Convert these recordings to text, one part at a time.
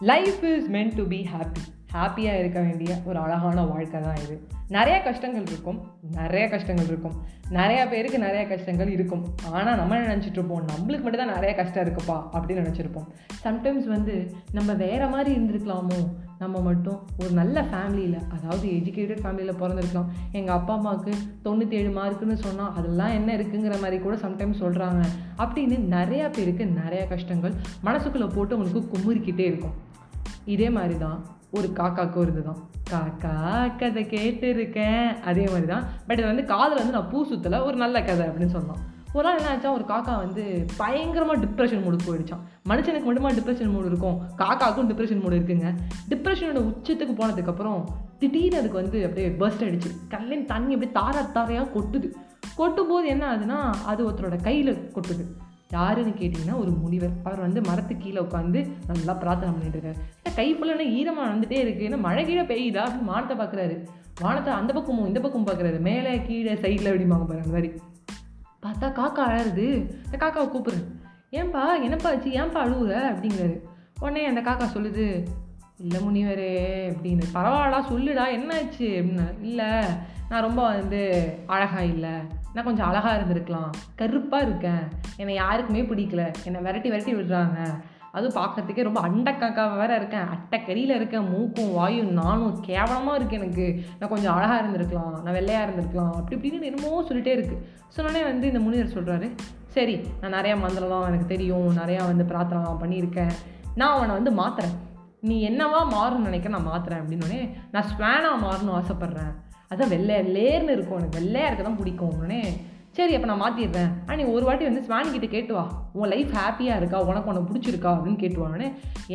Life is meant to be happy ஹாப்பியாக இருக்க வேண்டிய ஒரு அழகான வாழ்க்கை தான் இது. நிறைய கஷ்டங்கள் இருக்கும். நிறைய கஷ்டங்கள் இருக்கும். நிறைய பேருக்கு நிறைய கஷ்டங்கள் இருக்கும். ஆனால் நம்ம நினச்சிட்ருப்போம் நினச்சிட்டு இருப்போம்? நம்மளுக்கு மட்டும் தான் நிறைய கஷ்டம் இருக்குப்பா அப்படின்னு நினச்சிருப்போம். சம்டைம்ஸ் வந்து நம்ம வேறு மாதிரி இருந்திருக்கலாமோ? நம்ம மட்டும் ஒரு நல்ல ஃபேமிலியில் அதாவது எஜுகேட்டட் ஃபேமிலியில் பிறந்திருக்கலாம் எங்கள் அப்பா அம்மாவுக்கு தொண்ணூற்றி ஏழு மார்க்குன்னு சொன்னால் அதெல்லாம் என்ன இருக்குங்கிற மாதிரி கூட சம்டைம்ஸ் சொல்கிறாங்க அப்படின்னு நிறையா பேருக்கு நிறையா கஷ்டங்கள் மனசுக்குள்ளே போட்டு உங்களுக்கு குமுறிக்கிட்டே இருக்கும். இதே மாதிரி தான் ஒரு காக்காக்கும் இதுதான் காக்கா கதை கேட்டு இருக்கேன் அதே மாதிரி தான் பட் இது வந்து காதில் வந்து நான் பூ சுத்தலை ஒரு நல்ல கதை அப்படின்னு சொன்னோம். ஒரு நாள் என்ன ஆச்சா ஒரு காக்கா வந்து பயங்கரமாக டிப்ரெஷன் மூடு போயிடுச்சான் மனுஷனுக்கு மட்டுமா டிப்ரெஷன் மூடு இருக்கும்? காக்காவுக்கும் டிப்ரெஷன் மூடு இருக்குங்க. டிப்ரெஷனோட உச்சத்துக்கு போனதுக்கப்புறம் திடீர்னு அதுக்கு வந்து அப்படியே பர்ஸ்ட் ஆகிடுச்சு கல்லின் தண்ணி அப்படியே தாரா தாரையாக கொட்டுது. கொட்டும் போது என்ன ஆகுதுன்னா அது ஒருத்தரோட கையில் கொட்டுது. யாருன்னு கேட்டிங்கன்னா ஒரு முனிவர். அவர் வந்து மரத்துக்கு கீழே உட்காந்து நல்லா பிரார்த்தனை பண்ணிட்டு இருக்காரு. ஏன்னா கை ஃபுல்லாக ஈரமாக நடந்துகிட்டே இருக்குது ஏன்னா மழை கீழே பெய்யுதா? அப்படின்னு வானத்தை பார்க்குறாரு வானத்தை அந்த பக்கமும் இந்த பக்கம் பார்க்குறாரு மேலே கீழே சைடில் அப்படிம்பாங்க பாருங்க அந்த மாதிரி. பார்த்தா காக்கா அழகுது இந்த காக்காவை கூப்பிடுறேன் ஏன்பா என்னப்பா ஆச்சு? ஏன்பா அழுகுற அப்படிங்கிறாரு. உடனே அந்த காக்கா சொல்லுது இல்லை முனிவரே அப்படின்னு. பரவாயில்ல சொல்லுடா என்னாச்சு? அப்படின்னு இல்லை நான் ரொம்ப வந்து அழகாக இல்லை. நான் கொஞ்சம் அழகாக இருந்திருக்கலாம். கருப்பாக இருக்கேன். என்னை யாருக்குமே பிடிக்கல. என்னை விரட்டி விரட்டி விடுறாங்க. அதுவும் பார்க்கறதுக்கே ரொம்ப அண்டக்காக்காவை வேற இருக்கேன். அட்டைக்கடியில் இருக்கேன். மூக்கும் வாயும் நானும் கேவலமாக இருக்குது எனக்கு. நான் கொஞ்சம் அழகாக இருந்திருக்கலாம். நான் வெள்ளையாக இருந்திருக்கலாம். அப்படி இப்படின்னு என்னமோ சொல்லிட்டே இருக்குது சொன்னோடனே வந்து இந்த முனிவர் சொல்கிறாரு சரி நான் நிறையா மந்திரம்லாம் எனக்கு தெரியும். நிறையா வந்து பிரார்த்தனைலாம் பண்ணியிருக்கேன். நான் அவனை வந்து மாற்றுறேன் நீ என்னவா மாறணும்னு நினைக்க நான் மாற்றுறேன் அப்படின்னோடனே நான் ஸ்வேனாக மாறணும் ஆசைப்பட்றேன். அதான் வெள்ளை லேர்னு இருக்கும். எனக்கு வெள்ளையாக இருக்க தான் பிடிக்கும். உடனே சரி அப்போ நான் மாற்றிடுறேன் ஆ நீ ஒரு வாட்டி வந்து ஸ்வான் கிட்ட கேட்டு வா. உன் லைஃப் ஹாப்பியாக இருக்கா? உனக்கு உனக்கு பிடிச்சிருக்கா? அப்படின்னு கேட்டுவானே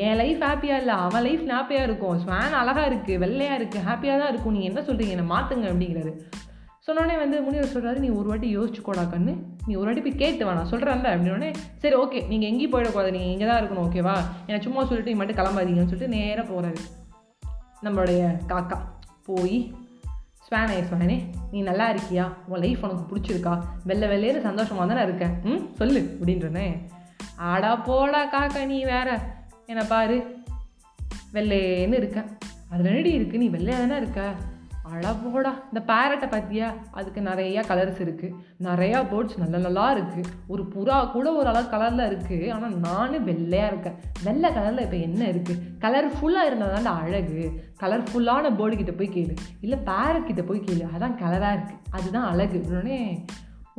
என் லைஃப் ஹாப்பியாக இல்லை அவன் லைஃப் ஹாப்பியாக இருக்கும். ஸ்வான் அழகாக இருக்குது வெள்ளையாக இருக்குது ஹாப்பியாக தான் இருக்கும். நீங்கள் என்ன சொல்கிறீங்க என்னை மாற்றுங்க அப்படிங்கிறாரு. சொன்னோடனே வந்து முனிவர் சொல்கிறாரு நீ ஒரு வாட்டி யோசிச்சுக்கோடா கண்ணு. நீ ஒரு வாட்டி போய் கேட்டு வேணாம் நான் சொல்கிறேன்ல அப்படின்னே சரி ஓகே நீங்கள் எங்கேயும் போயிடக்கூடாது. நீங்கள் இங்கே தான் இருக்கணும் ஓகேவா என்னை சும்மா சொல்லிட்டு நீ மட்டும் கிளம்பாதீங்கன்னு சொல்லிட்டு நேராக போகிறாரு நம்மளுடைய காக்கா. போய் ஸ்வேனே ஸ்வேனே நீ நல்லா இருக்கியா? உன் லைஃப் உனக்கு பிடிச்சிருக்கா? வெள்ளை வெள்ளையன்னு சந்தோஷமாக தானே இருக்கேன். ம் சொல்லு அப்படின்றனே. ஆடா போடா காக்கா நீ வேற. என்னை பாரு வெள்ளைன்னு இருக்கேன். அதில் ரெண்டு இருக்குது நீ வெள்ளையாக தானே இருக்க? அழகோடா. இந்த பேரட்டை பார்த்தியா அதுக்கு நிறையா கலர்ஸ் இருக்குது நிறையா பேர்ட்ஸ் நல்ல நல்லா இருக்குது ஒரு புறா கூட ஒரு அளவு கலரில் இருக்குது ஆனால் நானும் வெள்ளையாக இருக்கேன். வெள்ளை கலரில் இப்போ என்ன இருக்குது கலர்ஃபுல்லாக இருந்ததால அழகு. கலர்ஃபுல்லான பேர்டு கிட்டே போய் கேளு. இல்லை பேரட் கிட்டே போய் கேளு. அதான் கலராக இருக்குது அதுதான் அழகு. உடனே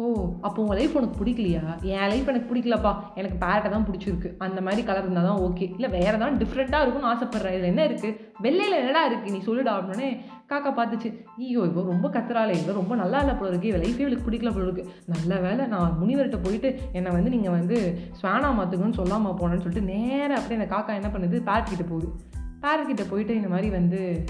ஓ அப்போ உங்கள் லைஃப் உனக்கு பிடிக்கலையா? என் லைஃப் எனக்கு பிடிக்கலப்பா. எனக்கு பேரட்டை தான் பிடிச்சிருக்கு. அந்த மாதிரி கலர் இருந்தால் தான் ஓகே இல்லை வேறு தான் டிஃப்ரெண்ட்டாக இருக்கும்னு ஆசைப்பட்றேன். இதில் என்ன இருக்குது வெள்ளையில் என்னடா இருக்குது நீ சொல்லுடா. அப்படின்னே காக்கா பார்த்துச்சு ஐயோ இவ ரொம்ப கத்துறாளே இவ ரொம்ப நல்லா இல்லை போல இருக்கு இவ லைஃபே இவளுக்கு பிடிக்கல போல இருக்கு. நல்ல வேலை நான் முனிவர்கிட்ட போயிட்டு என்னை வந்து நீங்கள் வந்து ஸ்வானா மாற்றுக்கணும்னு சொல்லாமல் போனேன்னு சொல்லிட்டு நேராக அப்படியே அந்த காக்கா என்ன பண்ணுது? பேரட்கிட்ட போகுது. பேரட்கிட்ட போயிட்டு இந்த மாதிரி வந்து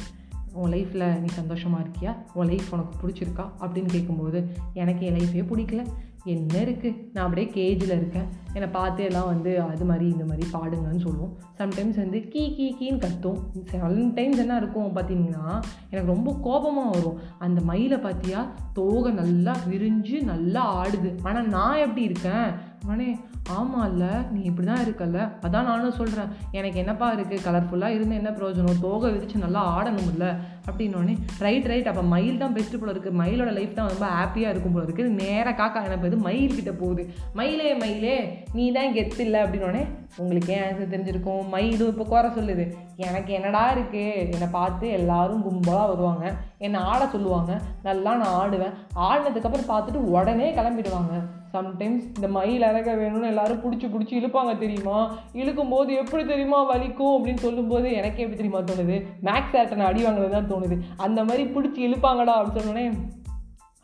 உன் லைஃப்பில் நீ சந்தோஷமாக இருக்கியா? உன் லைஃப் உனக்கு பிடிச்சிருக்கா? அப்படின்னு கேட்கும்போது எனக்கு என் லைஃபே பிடிக்கல. என்ன இருக்குது நான் அப்படியே கேஜில் இருக்கேன். என்னை பார்த்து எல்லாம் வந்து அது மாதிரி இந்த மாதிரி பாடுங்கன்னு சொல்லுவோம். சம்டைம்ஸ் வந்து கீ கீ கீன்னு கத்தும். சம்டைம்ஸ் என்ன இருக்கும் பார்த்தீங்கன்னா எனக்கு ரொம்ப கோபமாக வரும். அந்த மயிலை பார்த்தியா? தோகை நல்லா விரிஞ்சு நல்லா ஆடுது. ஆனால் நான் எப்படி இருக்கேன்? உடனே ஆமாம் இல்லை நீ இப்படி தான் இருக்கல்ல. அதான் நானும் சொல்கிறேன் எனக்கு என்னப்பா இருக்குது கலர்ஃபுல்லாக இருந்து என்ன பிரயோஜனம்? தோகை விரித்து நல்லா ஆடணும்ல. அப்படின்னோடனே ரைட் ரைட் அப்போ மயில் தான் பெஸ்ட்டு போல இருக்குது மயிலோட லைஃப் தான் ரொம்ப ஹாப்பியாக இருக்கும் போல இருக்குது நேராக காக்கா என்ன போகுது மயில் கிட்ட போகுது. மயிலே மயிலே நீ தான் கெத்து இல்லை. அப்படின்னோடனே உங்களுக்கு ஏன் ஆன்சர் தெரிஞ்சிருக்கும்? மயிலும் இப்போ குறை சொல்லுது. எனக்கு என்னடா இருக்குது என்னை பார்த்து எல்லாரும் கும்பலாக வருவாங்க. என்னை ஆட சொல்லுவாங்க. நல்லா நான் ஆடுவேன். ஆடினதுக்கப்புறம் பார்த்துட்டு உடனே கிளம்பிடுவாங்க. சம்டைம்ஸ் இந்த மயில் இறக வேணும்னு எல்லாரும் பிடிச்சி பிடிச்சி இழுப்பாங்க தெரியுமா? இழுக்கும் போது எப்படி தெரியுமா வலிக்கும் அப்படின்னு சொல்லும்போது எனக்கே எப்படி தெரியுமா தோணுது? மேக்ஸ் ஆட்டனை அடி வாங்குறது தான் தோணுது. அந்த மாதிரி பிடிச்சி இழுப்பாங்கடா அப்படின்னு சொன்னோடனே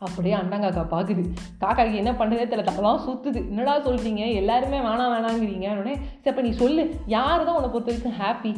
அப்படியே அண்ணங்காக்கா பார்க்குது காக்காக்கு என்ன பண்ணுறதே தெரியல. தலாம் சுற்றுது என்னடா சொல்கிறீங்க எல்லாருமே வேணாம் வேணாங்கிறீங்க. உடனே சரி அப்போ நீ சொல்லு. யார் தான் உன்னை பொறுத்த வரைக்கும் ஹாப்பி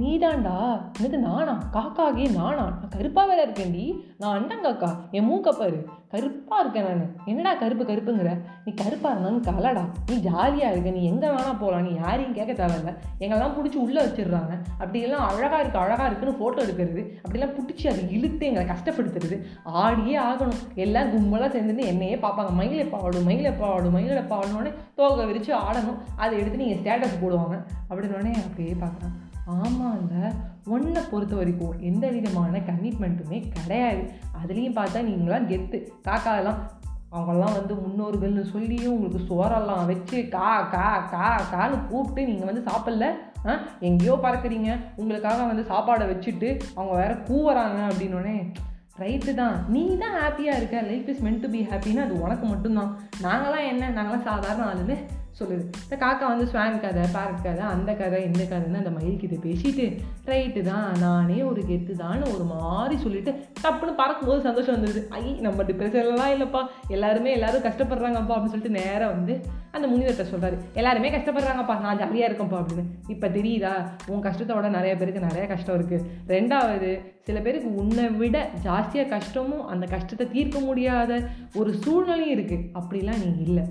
நீதான்டா என்னது நானா? காக்காகே நானா? நான் கருப்பாக வேற இருக்கேன்டி. நான் அண்டங்காக்கா என் மூக்கப்பாரு கருப்பாக இருக்கேன் நான். என்னடா கருப்பு கருப்புங்கிற? நீ கருப்பாக இருந்தாலும் கலடா. நீ ஜாலியாக இருக்க. நீ எங்கே வேணால் போகலாம் நீ யாரையும் கேட்க தேவையில்ல. எங்கெல்லாம் பிடிச்சி உள்ளே வச்சிடுறாங்க. அப்படியெல்லாம் அழகாக இருக்குது அழகாக இருக்குன்னு ஃபோட்டோ எடுக்கிறது. அப்படிலாம் பிடிச்சி அது இழுத்து எங்களை கஷ்டப்படுத்துறது. ஆடியே ஆகணும். எல்லாம் கும்பலாக சேர்ந்துட்டு என்னையே பார்ப்பாங்க. மயில் எப்போ ஆடும் மயில் எப்போ ஆடும் மயில் எப்போ ஆடணுன்னே தோகை விரித்து ஆடணும். அதை எடுத்து நீங்கள் ஸ்டேட்டஸ் போடுவாங்க. அப்படின்னோடனே அப்படியே பார்க்குறான் ஆமாங்க. ஒன்றை பொறுத்த வரைக்கும் எந்த விதமான கமிட்மெண்ட்டுமே கிடையாது. அதுலேயும் பார்த்தா நீங்களாம் கெத்து. காக்காலாம் அவங்களாம் வந்து முன்னோர்கள்னு சொல்லியும் உங்களுக்கு சோறெல்லாம் வச்சு கா கா கா கான்னு கூப்பிட்டு நீங்கள் வந்து சாப்பிடல ஆ? எங்கேயோ பறக்குறீங்க. உங்களுக்காக வந்து சாப்பாடை வச்சுட்டு அவங்க வேற கூவுறாங்க அப்படின்னோடனே ரைட்டு தான். நீ தான் ஹாப்பியாக இருக்க. Life is meant to be ஹாப்பின்னு அது உனக்கு மட்டும்தான். நாங்களாம் என்ன? நாங்களாம் சாதாரண ஆளுன்னு சொல்லுது. இந்த காக்கா வந்து ஸ்வான் கதை பேரட் கதை அந்த கதை இந்த கதைன்னு அந்த மயில்கிட்ட பேசிட்டு ரைட்டு தான் நானே ஒரு கெத்து தான் ஒரு மாதிரி சொல்லிட்டு டப்புன்னு பறக்கும்போது சந்தோஷம் வந்துடுது ஐ நம்ம டிப்ரெஷன்லாம் இல்லைப்பா. எல்லாருமே எல்லாரும் கஷ்டப்படுறாங்கப்பா அப்படின்னு சொல்லிட்டு நேராக வந்து அந்த முனிவர்கிட்ட சொல்கிறாரு எல்லாருமே கஷ்டப்படுறாங்கப்பா. நான் ஜாலியாக இருக்கேன்ப்பா அப்படின்னு. இப்போ தெரியுதா? உன் கஷ்டத்தோட நிறைய பேருக்கு நிறைய கஷ்டம் இருக்குது ரெண்டாவது சில பேருக்கு உன்னை விட ஜாஸ்தியாக கஷ்டமும் அந்த கஷ்டத்தை தீர்க்க முடியாத ஒரு சூழ்நிலையும் இருக்குது அப்படிலாம் நீ இல்லை.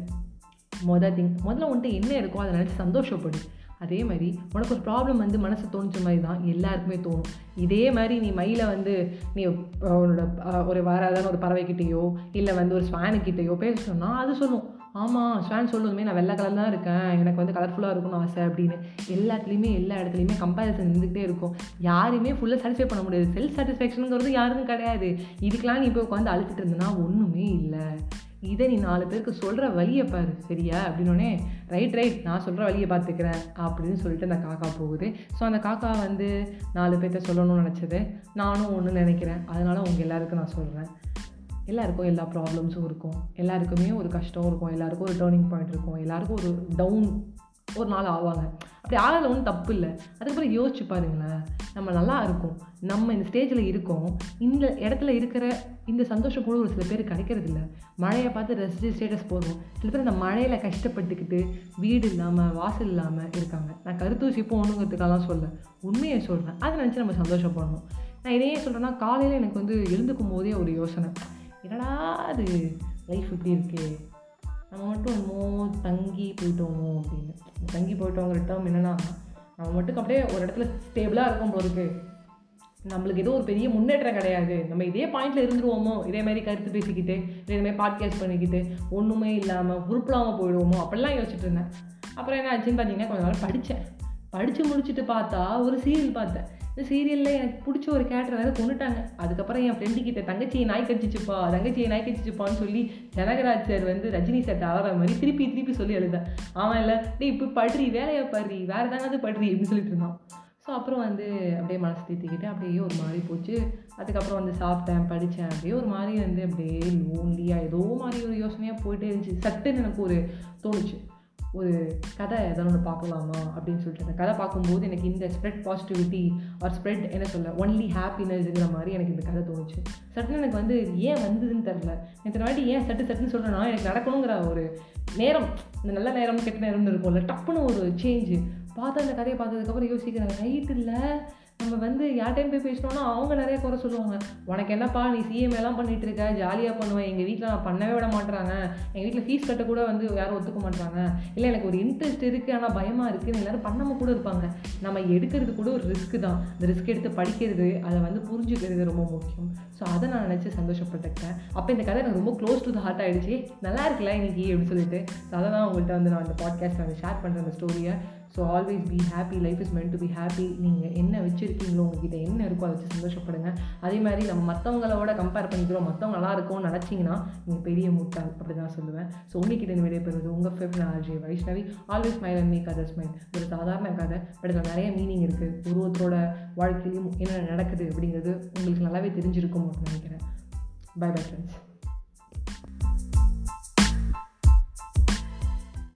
மொதல் திங் முதல்ல உன்ட்டு என்ன இருக்கோ அதை நினச்சி சந்தோஷப்படு. அதே மாதிரி உனக்கு ஒரு ப்ராப்ளம் வந்து மனசு தோணுச்ச மாதிரி தான் எல்லாருக்குமே தோணும். இதே மாதிரி நீ மயில வந்து நீ உன்னோட ஒரு வராதான ஒரு பறவைக்கிட்டேயோ இல்லை வந்து ஒரு ஸ்வானுக்கிட்டேயோ பேசணும்னா அது சொல்லும். ஆமாம் ஸ்வான் சொல்லுதுமே நான் வெள்ளை கலர் தான் இருக்கேன். எனக்கு வந்து கலர்ஃபுல்லாக இருக்கணும் ஆசை அப்படின்னு. எல்லாத்துலேயுமே எல்லா இடத்துலையுமே கம்பேரிசன் இருந்துகிட்டே இருக்கும். யாரையுமே ஃபுல்லாக சாட்டிஸ்ஃபை பண்ண முடியாது. செல்ஃப் சாட்டிஸ்ஃபேக்ஷனுங்கிறது யாருக்கும் கிடையாது. இதுக்கெலாம் நீ போய் உட்காந்து அழுத்திட்டு இருந்தனா ஒன்றுமே இல்லை. இதை நீ நாலு பேருக்கு சொல்கிற வழியை பாரு சரியா? அப்படின்னோடனே ரைட் ரைட் நான் சொல்கிற வழியை பார்த்துக்கிறேன் அப்படின்னு சொல்லிட்டு அந்த காக்கா போகுது. ஸோ அந்த காக்கா வந்து நாலு பேர்த்த சொல்லணும்னு நினச்சது. நானும் ஒன்று நினைக்கிறேன். அதனால் உங்கள் எல்லாருக்கும் நான் சொல்கிறேன் எல்லாருக்கும் எல்லா ப்ராப்ளம்ஸும் இருக்கும். எல்லாருக்குமே ஒரு கஷ்டம் இருக்கும். எல்லாருக்கும் ஒரு டேர்னிங் பாயிண்ட் இருக்கும். எல்லாருக்கும் ஒரு டவுன் ஒரு நாள் ஆவாங்க. அப்படி ஆகல ஒன்றும் தப்பு இல்லை அதுக்கப்புறம் யோசிச்சு பாருங்களேன். நம்ம நல்லா இருக்கும். நம்ம இந்த ஸ்டேஜில் இருக்கோம். இந்த இடத்துல இருக்கிற இந்த சந்தோஷம் கூட ஒரு சில பேர் கிடைக்கிறது இல்லை. மழையை பார்த்து ரசிச்சு ஸ்டேட்டஸ் போடுவோம் சில பேர் அந்த மழையில் கஷ்டப்பட்டுக்கிட்டு வீடு இல்லாமல் வாசல் இல்லாமல் இருக்காங்க. நான் கருத்தூசி போகணுங்கிறதுக்காகலாம் சொல்ல உண்மையை சொல்கிறேன் அதை நினச்சி நம்ம சந்தோஷப்படணும் நான் இதையே சொல்கிறேன்னா காலையில் எனக்கு வந்து எழுந்துக்கும் போதே ஒரு யோசனை. என்னடா அது லைஃப் இப்படி இருக்கே. நம்ம மட்டும் என்னமோ தங்கி போயிட்டோமோ அப்படின்னு. தங்கி போயிட்டோங்கிற டேர்ம் என்னென்னா நம்ம மட்டும் அப்படியே ஒரு இடத்துல ஸ்டேபிளாக இருக்கும் போதுக்கு நம்மளுக்கு ஏதோ ஒரு பெரிய முன்னேற்றம் கிடையாது. நம்ம இதே பாயிண்டில் இருந்துருவோமோ இதே மாதிரி கருத்து பேசிக்கிட்டு இதே மாதிரி பாட்காஸ்ட் பண்ணிக்கிட்டு ஒன்றுமே இல்லாமல் உருப்படாமல் போயிடுவோமோ அப்படிலாம் யோசிச்சுட்டு இருந்தேன். அப்புறம் என்ன ஆச்சுன்னு பார்த்தீங்கன்னா கொஞ்ச நாள் படித்தேன் படித்து முடிச்சுட்டு பார்த்தா ஒரு சீரியல் பார்த்தேன். இந்த சீரியலில் எனக்கு பிடிச்ச ஒரு கேரக்டர் வேறு கொண்டுட்டாங்க. அதுக்கப்புறம் என் ஃப்ரெண்டு கிட்ட தங்கச்சியை நாய் கடிச்சிச்சுப்பா தங்கச்சியை நாய் கடிச்சிச்சுப்பான்னு சொல்லி ஜனகராஜ் சார் வந்து ரஜினி சார் தவற மாதிரி திருப்பி திருப்பி சொல்லி எழுதேன். அவன் இல்லை டே இப்போ படுறி வேலையை படுறி வேறு தானது படுறி அப்படின்னு சொல்லிட்டு இருந்தான். ஸோ அப்புறம் வந்து அப்படியே மனசு தேத்திக்கிட்டு அப்படியே ஒரு மாதிரி போச்சு. அதுக்கப்புறம் வந்து சாப்பிட்டேன் படித்தேன் அப்படியே ஒரு மாதிரி வந்து அப்படியே லோன்லியாக ஏதோ மாதிரி ஒரு யோசனையாக போயிட்டே இருந்துச்சு. சட்டுன்னு எனக்கு ஒரு தோணுச்சு. ஒரு கதை எதாவது ஒன்று பார்க்கலாமா அப்படின்னு சொல்லிட்டு அந்த கதை பார்க்கும்போது எனக்கு இந்த ஸ்ப்ரெட் பாசிட்டிவிட்டி ஆர் ஸ்ப்ரெட் என்ன சொல்ல ஒன்லி ஹாப்பினஸ்ங்கிற மாதிரி எனக்கு இந்த கதை தோணுச்சு. சட்டுன்னு எனக்கு வந்து ஏன் வந்ததுன்னு தெரில இத்தனை வாட்டி ஏன் சட்டு சட்டுன்னு சொல்கிறேன்னா எனக்கு நடக்கணுங்கிற ஒரு நேரம் இந்த நல்ல நேரம் கெட்ட நேரம்னு இருக்கும்ல டப்புன்னு ஒரு சேஞ்சு பார்த்தா அந்த கதையை பார்த்ததுக்கப்புறம் யோசிக்கிறேன் நைட் இல்லை. நம்ம வந்து யார்கிட்டையும் போய் பேசினோன்னா அவங்க நிறைய குறை சொல்லுவாங்க. உனக்கு என்னப்பா நீ சிஎம்ஏலாம் பண்ணிட்டு இருக்க ஜாலியாக பண்ணுவேன் எங்கள் வீட்டில் நான் பண்ணவே விட மாட்டாங்க எங்கள் வீட்டில் ஃபீஸ் கட்ட கூட வந்து யாரும் ஒத்துக்க மாட்டாங்க இல்லை எனக்கு ஒரு இன்ட்ரெஸ்ட் இருக்குது ஆனால் பயமாக இருக்குது எல்லோரும் பண்ணாமல் கூட இருப்பாங்க. நம்ம எடுக்கிறது கூட ஒரு ரிஸ்க் தான். அந்த ரிஸ்க் எடுத்து படிக்கிறது அதை வந்து புரிஞ்சுக்கிறது ரொம்ப முக்கியம். ஸோ அதை நான் நினச்சி சந்தோஷப்பட்டுக்கிட்டேன். அப்போ இந்த கதை எனக்கு ரொம்ப க்ளோஸ் டு த ஹார்ட் ஆகிடுச்சு நல்லா இருக்குல்ல இன்னைக்கு அப்படின்னு சொல்லிட்டு. ஸோ அதை தான் உங்கள்கிட்ட வந்து நான் அந்த பாட்காஸ்ட் வந்து ஷேர் பண்ணுறேன் அந்த ஸ்டோரியை so always be happy life is meant to be happy நீங்கள் என்ன வச்சுருக்கீங்களோ உங்ககிட்ட என்ன இருக்கோ அதை வச்சு சந்தோஷப்படுங்க. அதே மாதிரி நம்ம மற்றவங்களோட கம்பேர் பண்ணிக்கிறோம். மற்றவங்க நல்லா இருக்கும்னு நினச்சிங்கன்னா நீங்கள் பெரிய முட்டாள். அப்படி தான் சொல்லுவேன் ஸோ உங்ககிட்ட விடைபெறுவது உங்கள் fave RJ Vaishnavi always smile and make other smile ஒரு சாதாரண கதை பட் அதில் நிறைய மீனிங் இருக்குது ஒரு வாழ்க்கையிலையும் என்ன நடக்குது அப்படிங்கிறது உங்களுக்கு நல்லாவே தெரிஞ்சிருக்கும் அப்படின்னு நினைக்கிறேன். By bye friends